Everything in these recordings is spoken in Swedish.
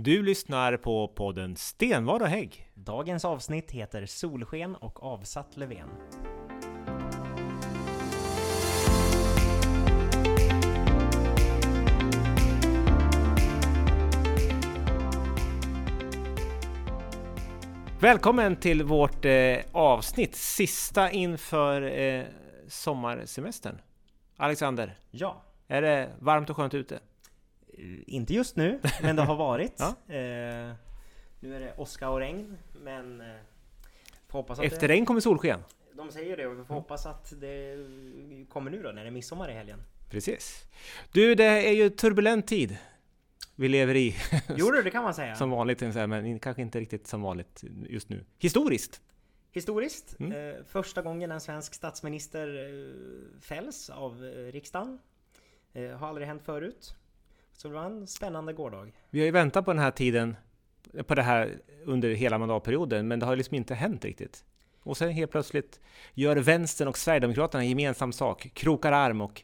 Du lyssnar på podden Stenvad och Hägg. Dagens avsnitt heter Solsken och avsatt Löfven. Välkommen till vårt eh, avsnitt, sista inför eh, sommarsemestern. Alexander, Ja, är det varmt och skönt ute? Eh, inte just nu, men det har varit. Ja. eh, nu är det åska och regn, men eh, hoppas att Efter det, regn kommer solsken. de säger det och vi får hoppas att det kommer nu då när det är midsommar i helgen. Precis. Du, det är ju turbulent tid vi lever i. Jo det kan man säga. Som vanligt, men kanske inte riktigt som vanligt just nu. Historiskt! Historiskt, Mm. eh, första gången en svensk statsminister eh, fälls av eh, riksdagen. Eh, har aldrig hänt förut. Så det var en spännande gårdag. Vi har ju väntat på den här tiden, på det här under hela mandatperioden, men det har liksom inte hänt riktigt. Och sen helt plötsligt gör Vänstern och Sverigedemokraterna gemensam sak, krokar arm och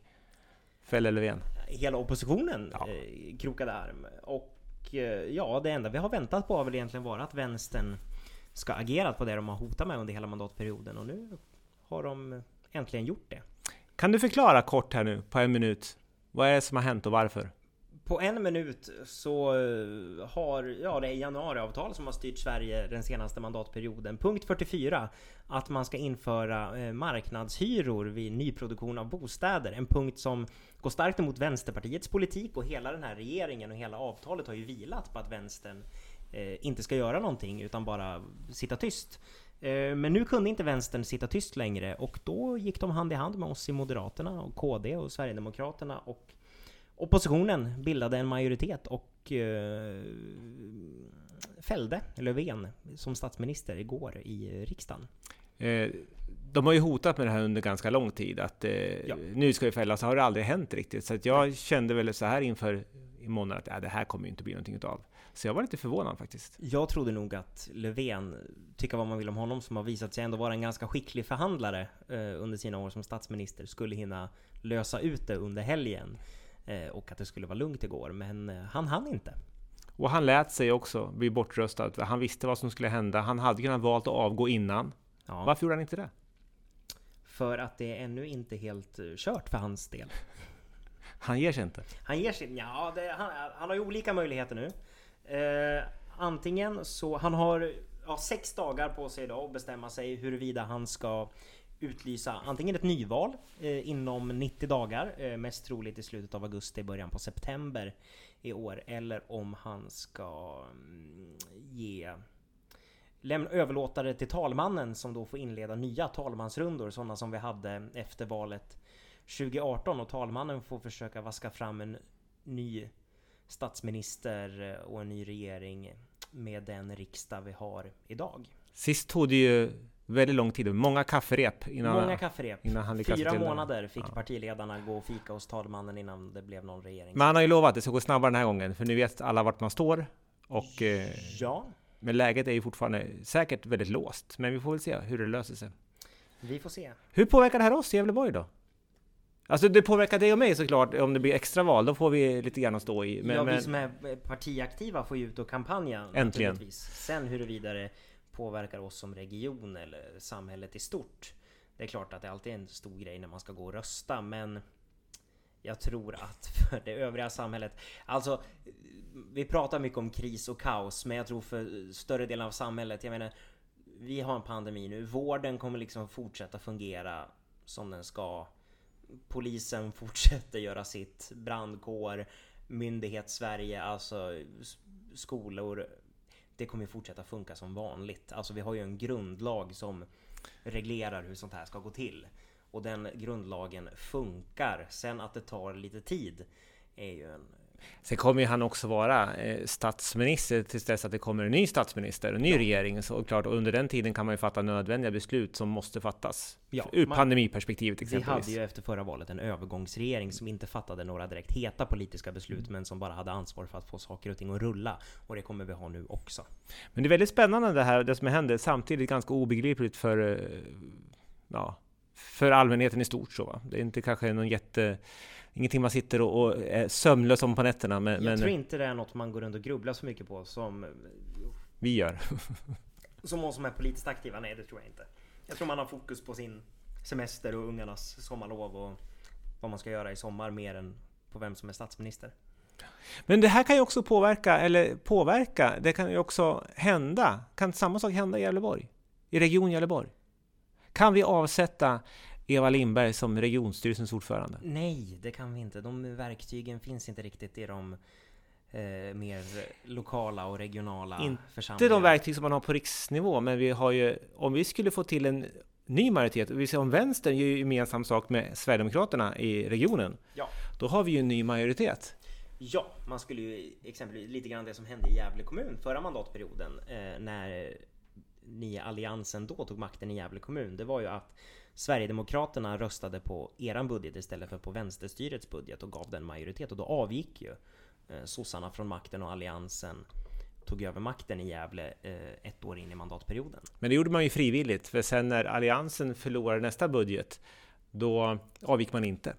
fäller Löfven. hela oppositionen Ja. eh, krokade arm. Och eh, ja, det enda vi har väntat på har väl egentligen varit att vänstern ska agera på det de har hotat med under hela mandatperioden. Och nu har de äntligen gjort det. Kan du förklara kort här nu, på en minut, vad är det som har hänt och varför? På en minut så eh, har, ja det är januariavtal som har styrt Sverige den senaste mandatperioden. Punkt 44. Att man ska införa eh, marknadshyror vid nyproduktion av bostäder. En punkt som går starkt emot Vänsterpartiets politik och hela den här regeringen och hela avtalet har ju vilat på att vänstern eh, inte ska göra någonting utan bara sitta tyst. Eh, Men nu kunde inte vänstern sitta tyst längre och då gick de hand i hand med oss i Moderaterna och KD och Sverigedemokraterna och Oppositionen bildade en majoritet och eh, fällde Löfven som statsminister igår i riksdagen. Eh, de har ju hotat med det här under ganska lång tid, att eh, Ja. nu ska vi fällas, har det aldrig hänt riktigt. Så att jag kände väl så här inför i månaden att ja, det här kommer ju inte bli någonting utav. Så jag var lite förvånad faktiskt. Jag trodde nog att Löfven, tycka vad man vill om honom, som har visat sig ändå vara en ganska skicklig förhandlare eh, under sina år som statsminister, skulle hinna lösa ut det under helgen. Eh, och att det skulle vara lugnt igår, men eh, han hann inte. Och han lät sig också bli bortröstad. Han visste vad som skulle hända. Han hade kunnat valt att avgå innan. Ja, Varför gjorde han inte det? för att det är ännu inte helt eh, kört för hans del. Han ger sig inte. Han ger sig... Ja, det, han, han har ju olika möjligheter nu. Eh, antingen så... Han har ja, sex dagar på sig idag att bestämma sig huruvida han ska utlysa antingen ett nyval eh, inom 90 dagar, eh, mest troligt i slutet av augusti, början på september i år, eller om han ska mm, ge lämna överlåta det till talmannen som då får inleda nya talmansrundor, sådana som vi hade efter valet 2018 och talmannen får försöka vaska fram en ny statsminister eh, och en ny regering med den riksdag vi har idag. Sist tog det ju väldigt lång tid. Många kafferep innan, Många kafferep. innan han lyckades Fyra till månader fick Ja. partiledarna gå och fika hos talmannen innan det blev någon regering. Men han har ju lovat att det ska gå snabbare den här gången. För nu vet alla vart man står. Och, eh, Ja, men läget är ju fortfarande säkert väldigt låst. Men vi får väl se hur det löser sig. vi får se. Hur påverkar det här oss i Gävleborg då? Alltså det påverkar dig och mig såklart om det blir extraval. Då får vi lite grann att stå i. Men, ja, vi som är partiaktiva får ju ut och kampanja. Äntligen. Sen huruvida det påverkar oss som region eller samhället i stort. Det är klart att det alltid är en stor grej när man ska gå och rösta, men jag tror att för det övriga samhället, alltså vi pratar mycket om kris och kaos, men jag tror för större delen av samhället, jag menar, vi har en pandemi nu, vården kommer liksom fortsätta fungera som den ska. Polisen fortsätter göra sitt, brandkår, myndighet Sverige, alltså skolor. Det kommer fortsätta funka som vanligt. Alltså vi har ju en grundlag som reglerar hur sånt här ska gå till. Och den grundlagen funkar. Sen att det tar lite tid är ju en... Sen kommer ju han också vara eh, statsminister tills dess att det kommer en ny statsminister och en ny Ja. regering. Så klart, och under den tiden kan man ju fatta nödvändiga beslut som måste fattas. Ja, Ur man- pandemiperspektivet Vi exempelvis. hade ju efter förra valet en övergångsregering som inte fattade några direkt heta politiska beslut men som bara hade ansvar för att få saker och ting att rulla. Och det kommer vi ha nu också. Men det är väldigt spännande det här, det som händer. Samtidigt ganska obegripligt för, eh, ja, för allmänheten i stort. Så, va? Det är inte kanske någon jätte ingenting man sitter och, och är sömnlös om på nätterna. Men, Jag men tror inte det är något man går runt och grubblar så mycket på som vi gör. Som oss som är politiskt aktiva, nej det tror jag inte. Jag tror man har fokus på sin semester och ungarnas sommarlov och vad man ska göra i sommar mer än på vem som är statsminister. Men det här kan ju också påverka, eller påverka, det kan ju också hända. Kan samma sak hända i Gävleborg? I Region Gävleborg? Kan vi avsätta Eva Lindberg som regionstyrelsens ordförande? Nej, det kan vi inte. De verktygen finns inte riktigt i de eh, mer lokala och regionala Inte församlingarna. Är de verktyg som man har på riksnivå, men vi har ju, om vi skulle få till en ny majoritet, och vi ser om vänstern gör ju gemensam sak med Sverigedemokraterna i regionen, Ja. då har vi ju en ny majoritet. Ja, man skulle ju exempelvis lite grann det som hände i Gävle kommun förra mandatperioden eh, när ni Alliansen då tog makten i Gävle kommun. Det var ju att Sverigedemokraterna röstade på eran budget istället för på vänsterstyrets budget och gav den majoritet och då avgick ju eh, sossarna från makten och Alliansen tog över makten i Gävle eh, ett år in i mandatperioden. Men det gjorde man ju frivilligt, för sen när Alliansen förlorade nästa budget, då avgick man inte.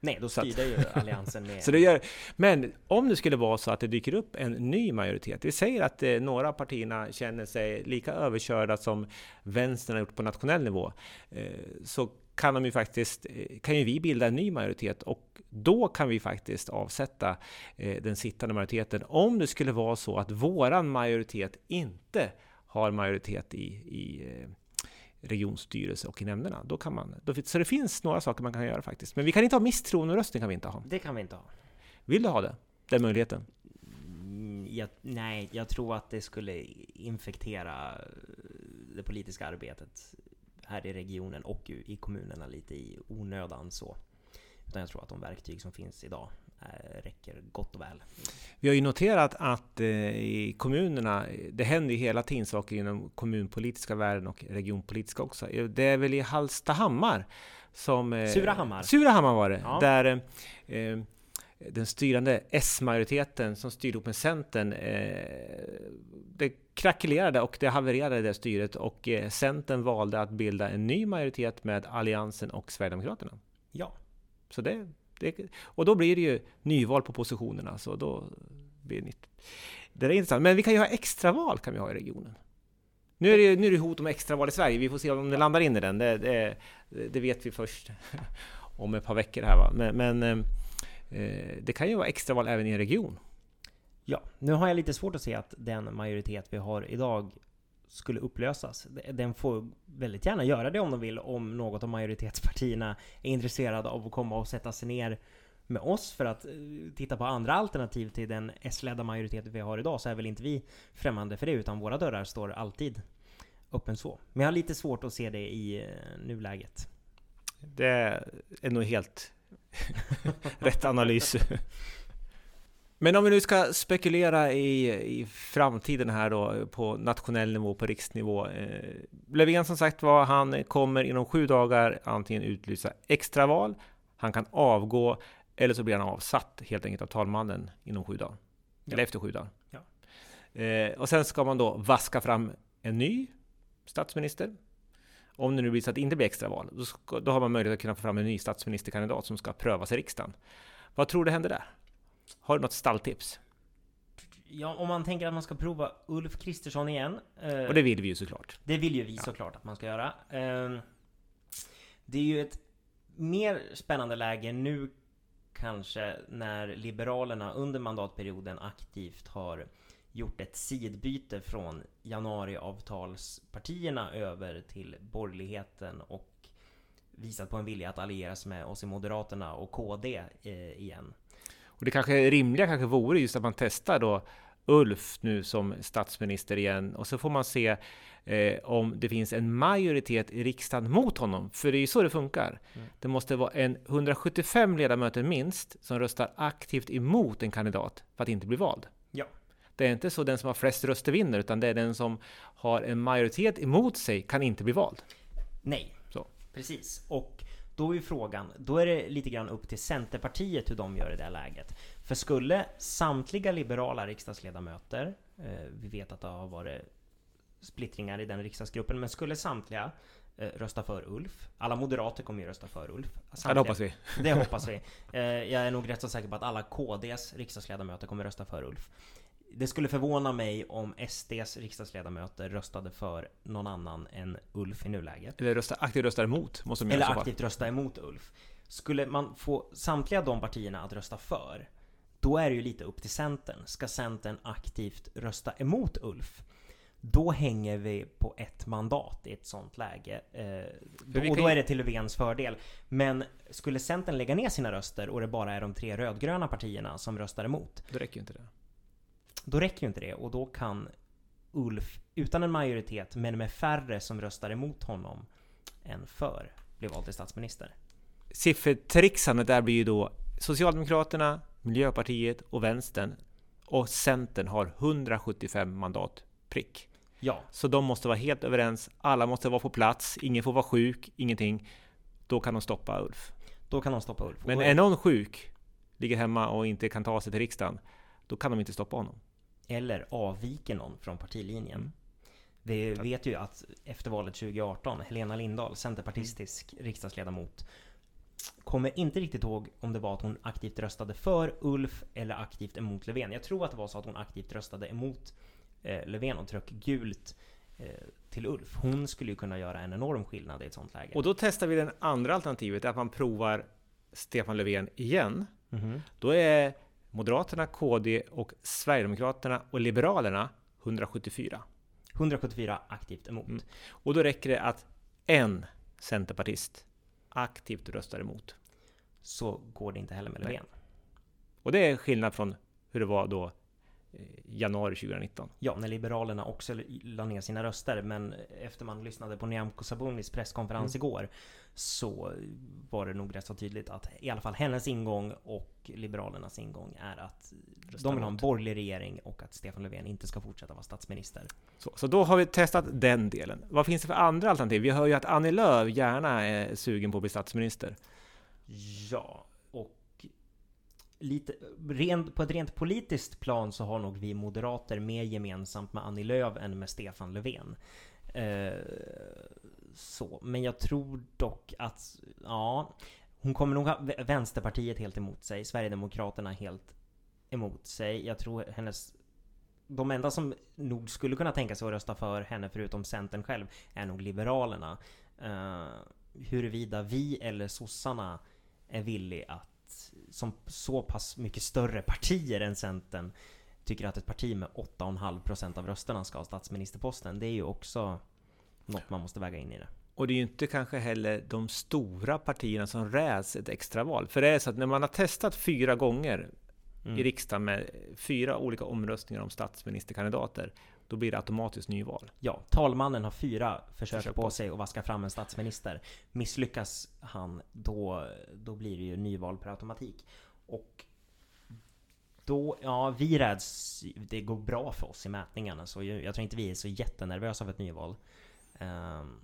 Nej, då styrde ju Alliansen med... Så det gör, men om det skulle vara så att det dyker upp en ny majoritet, vi säger att eh, några av partierna känner sig lika överkörda som vänstern har gjort på nationell nivå, eh, så kan, de ju faktiskt, eh, kan ju vi bilda en ny majoritet och då kan vi faktiskt avsätta eh, den sittande majoriteten. Om det skulle vara så att våran majoritet inte har majoritet i, i eh, regionstyrelse och i nämnderna. Då kan man, då, så det finns några saker man kan göra faktiskt. Men vi kan inte ha misstroenderöstning kan vi inte ha. Det kan vi inte ha. Vill du ha det? Den möjligheten? Mm, Jag, nej, jag tror att det skulle infektera eh, det politiska arbetet här i regionen och i kommunerna lite i onödan så. Utan jag tror att de verktyg som finns idag räcker gott och väl. Vi har ju noterat att eh, i kommunerna, det händer ju hela tiden saker inom kommunpolitiska världen och regionpolitiska också. Eh, Det är väl i Hallstahammar som... eh, Surahammar. Surahammar var det! Ja. Där eh, eh, den styrande S-majoriteten som styrde ihop med Centern, eh, det krackelerade och det havererade det styret och eh, Centern valde att bilda en ny majoritet med Alliansen och Sverigedemokraterna. Ja, Så det, det, och då blir det ju nyval på positionerna, så då blir det nytt. Det är intressant. Men vi kan ju ha extraval kan vi ha i regionen. Nu är det, nu är det hot om extraval i Sverige. Vi får se om det landar in i den. Det, det, det vet vi först om ett par veckor här. Va? Men, men eh, eh det kan ju vara extraval även i en region. Ja, nu har jag lite svårt att se att den majoritet vi har idag skulle upplösas. Den får väldigt gärna göra det om de vill, om något av majoritetspartierna är intresserade av att komma och sätta sig ner med oss för att eh, titta på andra alternativ till den S-ledda majoritet vi har idag, så är väl inte vi främmande för det, utan våra dörrar står alltid öppen så. Men jag har lite svårt att se det i eh, nuläget. Det är nog helt rätt analys. Men om vi nu ska spekulera i, i framtiden här då på nationell nivå, på riksnivå. Eh, Löfven som sagt var, han kommer inom sju dagar antingen utlysa extraval, han kan avgå eller så blir han avsatt helt enkelt av talmannen inom sju dagar. Ja. Eller efter sju dagar. Ja. Eh, och sen ska man då vaska fram en ny statsminister. Om det nu blir så att det inte blir extraval, då, ska, då har man möjlighet att kunna få fram en ny statsministerkandidat som ska prövas i riksdagen. Vad tror du händer där? Har du något stalltips? Ja, om man tänker att man ska prova Ulf Kristersson igen. eh, Och det vill vi ju såklart. Det vill ju vi Ja. såklart att man ska göra. Ehm, Det är ju ett mer spännande läge nu kanske när Liberalerna under mandatperioden aktivt har gjort ett sidbyte från januariavtalspartierna över till borgerligheten och visat på en vilja att alliera sig med oss i Moderaterna och KD eh, igen. Och det kanske rimliga kanske vore just att man testar då Ulf nu som statsminister igen och så får man se eh, om det finns en majoritet i riksdagen mot honom. För det är ju så det funkar. Mm. Det måste vara en 175 ledamöter minst som röstar aktivt emot en kandidat för att inte bli vald. Ja. Det är inte så den som har flest röster vinner, utan det är den som har en majoritet emot sig kan inte bli vald. Nej, Så. precis. Och då är frågan, då är det lite grann upp till Centerpartiet hur de gör i det läget. För skulle samtliga liberala riksdagsledamöter, eh, vi vet att det har varit splittringar i den riksdagsgruppen, men skulle samtliga eh, rösta för Ulf. Alla moderater kommer ju rösta för Ulf. Ja, det hoppas vi. Det hoppas vi. Eh, jag är nog rätt så säker på att alla KDs riksdagsledamöter kommer rösta för Ulf. Det skulle förvåna mig om SDs riksdagsledamöter röstade för någon annan än Ulf i nuläget. Eller rösta, aktivt röstar emot, måste de Eller göra fall. aktivt rösta emot Ulf. Skulle man få samtliga de partierna att rösta för, då är det ju lite upp till Centern. Ska Centern aktivt rösta emot Ulf? Då hänger vi på ett mandat i ett sånt läge. Eh, och då är det till Löfvens fördel. Men skulle Centern lägga ner sina röster och det bara är de tre rödgröna partierna som röstar emot, Då räcker ju inte det. Då räcker ju inte det och då kan Ulf utan en majoritet men med färre som röstar emot honom än för bli vald till statsminister. Siffertrixandet där blir ju då Socialdemokraterna, Miljöpartiet och Vänstern och Centern har 175 mandat prick. Ja, Så de måste vara helt överens, alla måste vara på plats, ingen får vara sjuk, ingenting. Då kan de stoppa Ulf. då kan de stoppa Ulf. Men är någon sjuk, ligger hemma och inte kan ta sig till riksdagen, då kan de inte stoppa honom. Eller avviker någon från partilinjen. Vi vet ju att efter valet 2018, Helena Lindahl, centerpartistisk riksdagsledamot, kommer inte riktigt ihåg om det var att hon aktivt röstade för Ulf eller aktivt emot Löfven. Jag tror att det var så att hon aktivt röstade emot eh, Löfven och tryckte gult eh, till Ulf. Hon skulle ju kunna göra en enorm skillnad i ett sånt läge. Och då testar vi det andra alternativet, att man provar Stefan Löfven igen. Mhm. Då är Moderaterna, KD och Sverigedemokraterna och Liberalerna 174. 174 aktivt emot. Mm. Och då räcker det att en centerpartist aktivt röstar emot. Så går det inte heller med. Löfven. Och det är skillnad från hur det var då januari 2019. Ja, när Liberalerna också la ner sina röster, men efter man lyssnade på Nyamko Sabunis presskonferens Mm. igår så var det nog rätt så tydligt att i alla fall hennes ingång och Liberalernas ingång är att Rösta de vill ha en borgerlig regering och att Stefan Löfven inte ska fortsätta vara statsminister. Så, så då har vi testat den delen. Vad finns det för andra alternativ? Vi hör ju att Annie Lööf gärna är sugen på att bli statsminister. Ja, lite, rent, på ett rent politiskt plan så har nog vi moderater mer gemensamt med Annie Lööf än med Stefan Löfven. Eh, så, men jag tror dock att, ja, hon kommer nog ha Vänsterpartiet helt emot sig, Sverigedemokraterna helt emot sig. Jag tror hennes de enda som nog skulle kunna tänka sig att rösta för henne förutom Centern själv är nog Liberalerna. Uh, huruvida vi eller sossarna är villig att som så pass mycket större partier än Centern tycker att ett parti med 8,5% av rösterna ska ha statsministerposten. Det är ju också något man måste väga in i det. Och det är ju inte kanske heller de stora partierna som räds ett extraval. För det är så att när man har testat fyra gånger Mm. i riksdagen med fyra olika omröstningar om statsministerkandidater, då blir det automatiskt nyval. Ja, talmannen har fyra försök Försök på på sig att vaska fram en statsminister. Misslyckas han, då, då blir det ju nyval per automatik. Och då, ja, vi räds, det går bra för oss i mätningarna, så jag, jag tror inte vi är så jättenervösa för ett nyval. Um,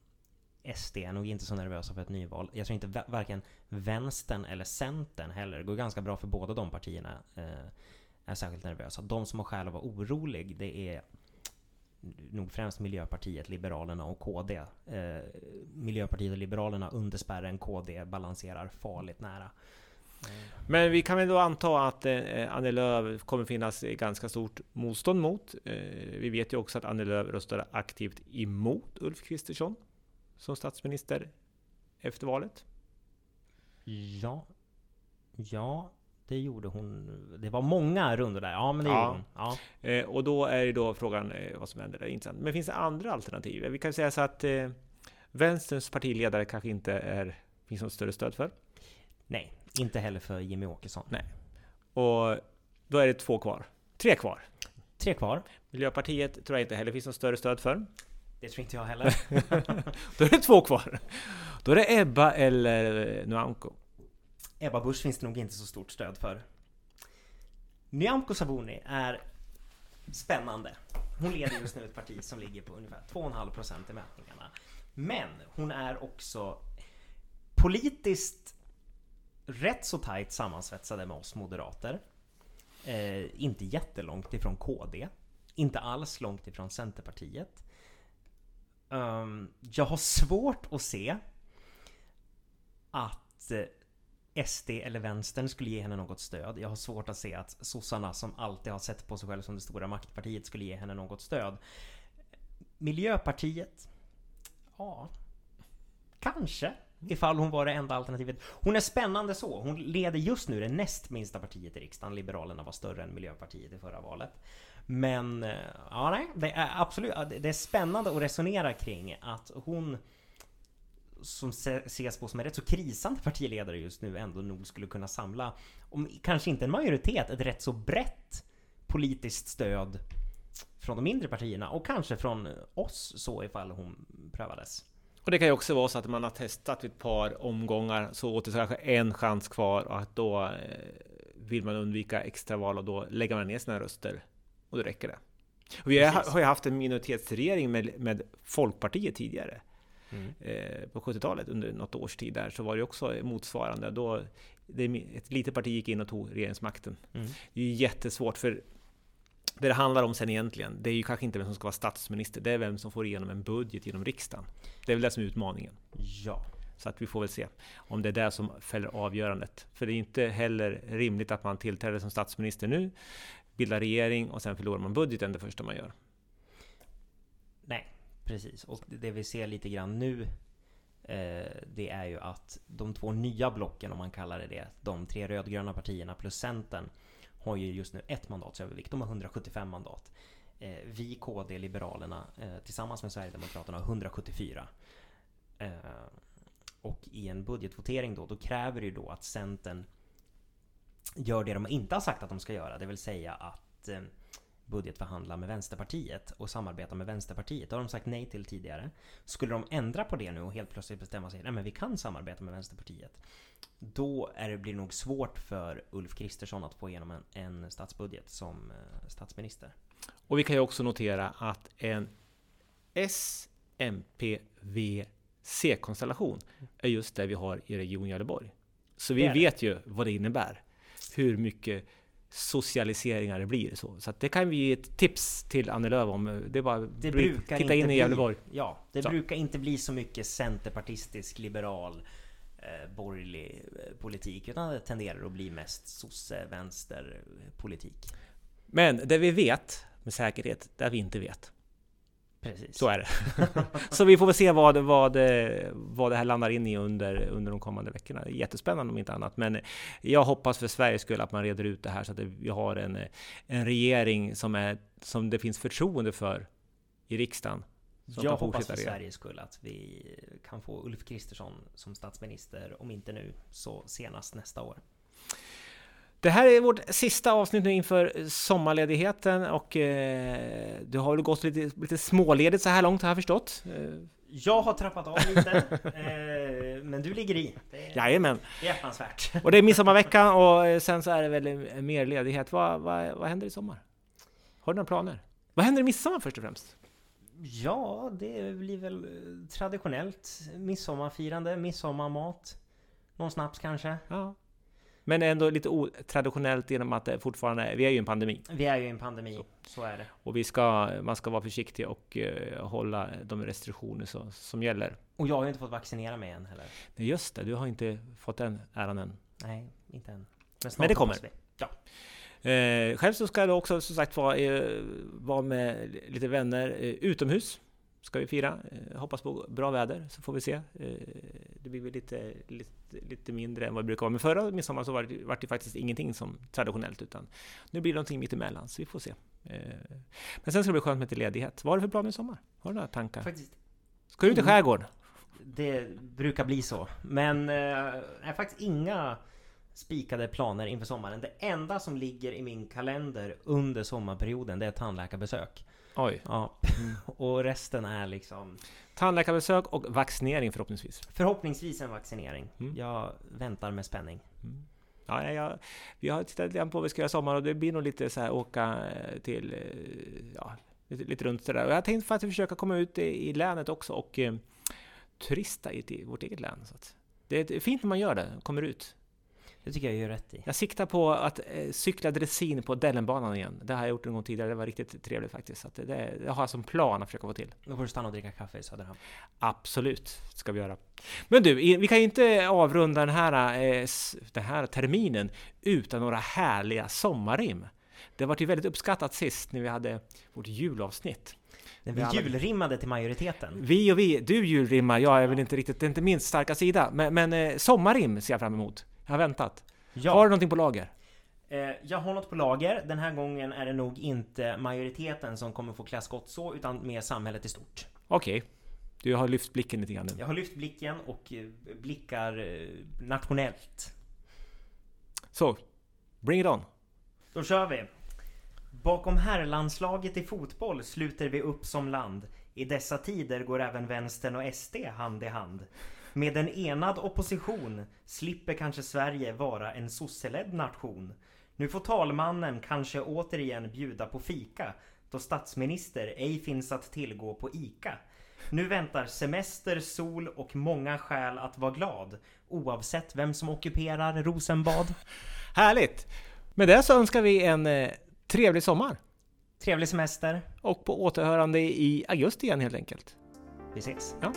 SD är nog inte så nervösa för ett nyval. Jag tror inte va- varken vänstern eller centern heller, det går ganska bra för båda de partierna, eh, är särskilt nervösa. De som har skäl att vara orolig, det är nog främst Miljöpartiet, Liberalerna och KD. Eh, Miljöpartiet och Liberalerna under spärren, KD balanserar farligt nära. Men vi kan väl då anta att eh, Annie Lööf kommer finnas ganska stort motstånd mot. Eh, vi vet ju också att Annie Lööf röstade aktivt emot Ulf Kristersson som statsminister efter valet. Ja, ja, det gjorde hon. Det var många rundor där. Ja, men det Ja. gjorde hon. Ja. Eh, och då är ju då frågan eh, vad som händer där. Intressant. Men finns det andra alternativ? Vi kan säga så att eh, Vänsterns partiledare kanske inte är, finns något större stöd för. Nej, inte heller för Jimmy Åkesson. Nej. Och då är det två kvar. Tre kvar. Tre kvar. Miljöpartiet tror jag inte heller finns något större stöd för. Det tror inte jag heller. Då är det två kvar. Då är det Ebba eller eh, Nyamko. Ebba Busch finns det nog inte så stort stöd för. Nyamko Sabuni är spännande. Hon leder just nu ett parti som ligger på ungefär 2,5 procent i mätningarna. Men hon är också politiskt rätt så tajt sammansvetsade med oss moderater. Eh, inte jättelångt ifrån KD. Inte alls långt ifrån Centerpartiet. Um, jag har svårt att se att eh, SD eller vänstern skulle ge henne något stöd. Jag har svårt att se att sossarna som alltid har sett på sig själv som det stora maktpartiet skulle ge henne något stöd. Miljöpartiet? Ja, kanske. Ifall hon var det enda alternativet. Hon är spännande så. Hon leder just nu det näst minsta partiet i riksdagen. Liberalerna var större än Miljöpartiet i förra valet. Men, eh, ja nej, det är absolut, det är spännande att resonera kring att hon som ses på som en rätt så krisande partiledare just nu ändå nog skulle kunna samla, om kanske inte en majoritet, ett rätt så brett politiskt stöd från de mindre partierna och kanske från oss så ifall hon prövades. Och det kan ju också vara så att man har testat ett par omgångar så återstår kanske en chans kvar och att då eh, vill man undvika extraval och då lägger man ner sina röster och då räcker det. Och vi Precis. har ju haft en minoritetsregering med, med Folkpartiet tidigare. Mm. Eh, på 70-talet under något års tid där så var det också motsvarande. Då det, ett litet parti gick in och tog regeringsmakten. Mm. Det är ju jättesvårt för det det handlar om sen egentligen, det är ju kanske inte vem som ska vara statsminister, det är vem som får igenom en budget genom riksdagen. Det är väl det som är utmaningen. Ja. Så att vi får väl se om det är det som fäller avgörandet. För det är inte heller rimligt att man tillträder som statsminister nu, bildar regering och sen förlorar man budgeten det första man gör. Nej, precis. Och det vi ser lite grann nu eh, det är ju att de två nya blocken, om man kallar det det, de tre rödgröna partierna plus Centern, har ju just nu ett mandats övervikt. De har 175 mandat. Eh, vi, KD, Liberalerna eh, tillsammans med Sverigedemokraterna har 174. Eh, och i en budgetvotering då, då kräver det ju då att Centern gör det de inte har sagt att de ska göra, det vill säga att eh, budgetförhandla med Vänsterpartiet och samarbeta med Vänsterpartiet. Det har de sagt nej till tidigare. Skulle de ändra på det nu och helt plötsligt bestämma sig, nej men vi kan samarbeta med Vänsterpartiet. Då är det, blir det nog svårt för Ulf Kristersson att få igenom en, en statsbudget som eh, statsminister. Och vi kan ju också notera att en S, MP, V, C-konstellation är just det vi har i Region Gävleborg. Så vi vet ju vad det innebär. Hur mycket socialiseringar det blir. Så, så det kan vi ge ett tips till Annie Lööf om. Det är bara det brukar titta in i Gävleborg. Bli, ja, det så. brukar inte bli så mycket centerpartistisk, liberal, eh, borgerlig eh, politik. Utan det tenderar att bli mest sosse-vänster-politik. Men det vi vet med säkerhet, det vi inte vet. Precis. Så är det. så vi får väl se vad, vad, vad det här landar in i under, under de kommande veckorna. Jättespännande om inte annat. Men jag hoppas för Sveriges skull att man reder ut det här så att vi har en, en regering som, är, som det finns förtroende för i riksdagen. Jag hoppas för Sveriges skull att vi kan få Ulf Kristersson som statsminister, om inte nu så senast nästa år. Det här är vårt sista avsnitt nu inför sommarledigheten och eh, du har väl gått lite, lite småledigt så här långt har jag förstått? Eh. Jag har trappat av lite, eh, men du ligger i. Det är Jajamän. behjärtansvärt. Och det är midsommarveckan och eh, sen så är det väl mer ledighet. Vad, vad, vad händer i sommar? Har du några planer? Vad händer i midsommar först och främst? Ja, det blir väl traditionellt midsommarfirande, midsommarmat. Någon snaps kanske? Ja. Men ändå lite otraditionellt genom att det fortfarande, vi är ju en pandemi. Vi är ju i en pandemi, så, så är det. Och vi ska, man ska vara försiktig och uh, hålla de restriktioner så, som gäller. Och jag har ju inte fått vaccinera mig än heller. Nej just det, du har inte fått den äran än. Nej, inte än. Men, Men det kommer. Ja. Eh, själv så ska jag också som sagt vara, eh, vara med lite vänner eh, utomhus ska vi fira. Eh, hoppas på bra väder så får vi se. Eh, det blir väl lite, lite, lite mindre än vad det brukar vara. Men förra midsommar så var det, var det faktiskt ingenting som traditionellt utan nu blir det någonting mittemellan så vi får se. Eh, men sen ska det bli skönt med lite ledighet. Vad har du för planer i sommar? Har du några tankar? Faktiskt. Ska du ut i skärgården? Det brukar bli så. Men eh, faktiskt inga spikade planer inför sommaren. Det enda som ligger i min kalender under sommarperioden det är tandläkarbesök. Oj. Ja. Mm. Och resten är liksom... Tandläkarbesök och vaccinering förhoppningsvis. Förhoppningsvis en vaccinering. Mm. Jag väntar med spänning. Mm. Ja, ja, vi har tittat lite på vad vi ska göra i sommar och det blir nog lite så här åka eh, till... Eh, ja, lite, lite runt sådär. Och jag tänkte faktiskt försöka komma ut i, i länet också och eh, turista i, i vårt eget län. Så det är fint när man gör det, kommer ut. Det tycker jag gör rätt i. Jag siktar på att eh, cykla dressin på Dellenbanan igen. Det har jag gjort en gång tidigare, det var riktigt trevligt faktiskt. Så att det, det har jag som plan att försöka få till. Då får du stanna och dricka kaffe i Söderhamn. Absolut, ska vi göra. Men du, vi kan ju inte avrunda den här, eh, den här terminen utan några härliga sommarrim. Det var ju väldigt uppskattat sist när vi hade vårt julavsnitt. Den Vi vi alla- julrimmade till majoriteten. Vi och vi, du julrimmar, jag är väl inte riktigt, det är inte min starka sida. Men, men eh, sommarrim ser jag fram emot. Jag har väntat. Ja, Har du någonting på lager? eh, jag har något på lager. Den här gången är det nog inte majoriteten som kommer få klä skott så, utan mer samhället i stort. Okej. Du har lyft blicken lite grann nu. Jag har lyft blicken och eh, blickar eh, nationellt. Så, bring it on! Då kör vi! Bakom herrlandslaget i fotboll sluter vi upp som land. I dessa tider går även vänstern och SD hand i hand. Med en enad opposition slipper kanske Sverige vara en sosseledd nation. Nu får talmannen kanske återigen bjuda på fika då statsminister ej finns att tillgå på ICA. Nu väntar semester, sol och många skäl att vara glad oavsett vem som ockuperar Rosenbad. Härligt! Med det så önskar vi en eh, trevlig sommar. Trevlig semester. Och på återhörande i augusti igen helt enkelt. Vi ses. Ja.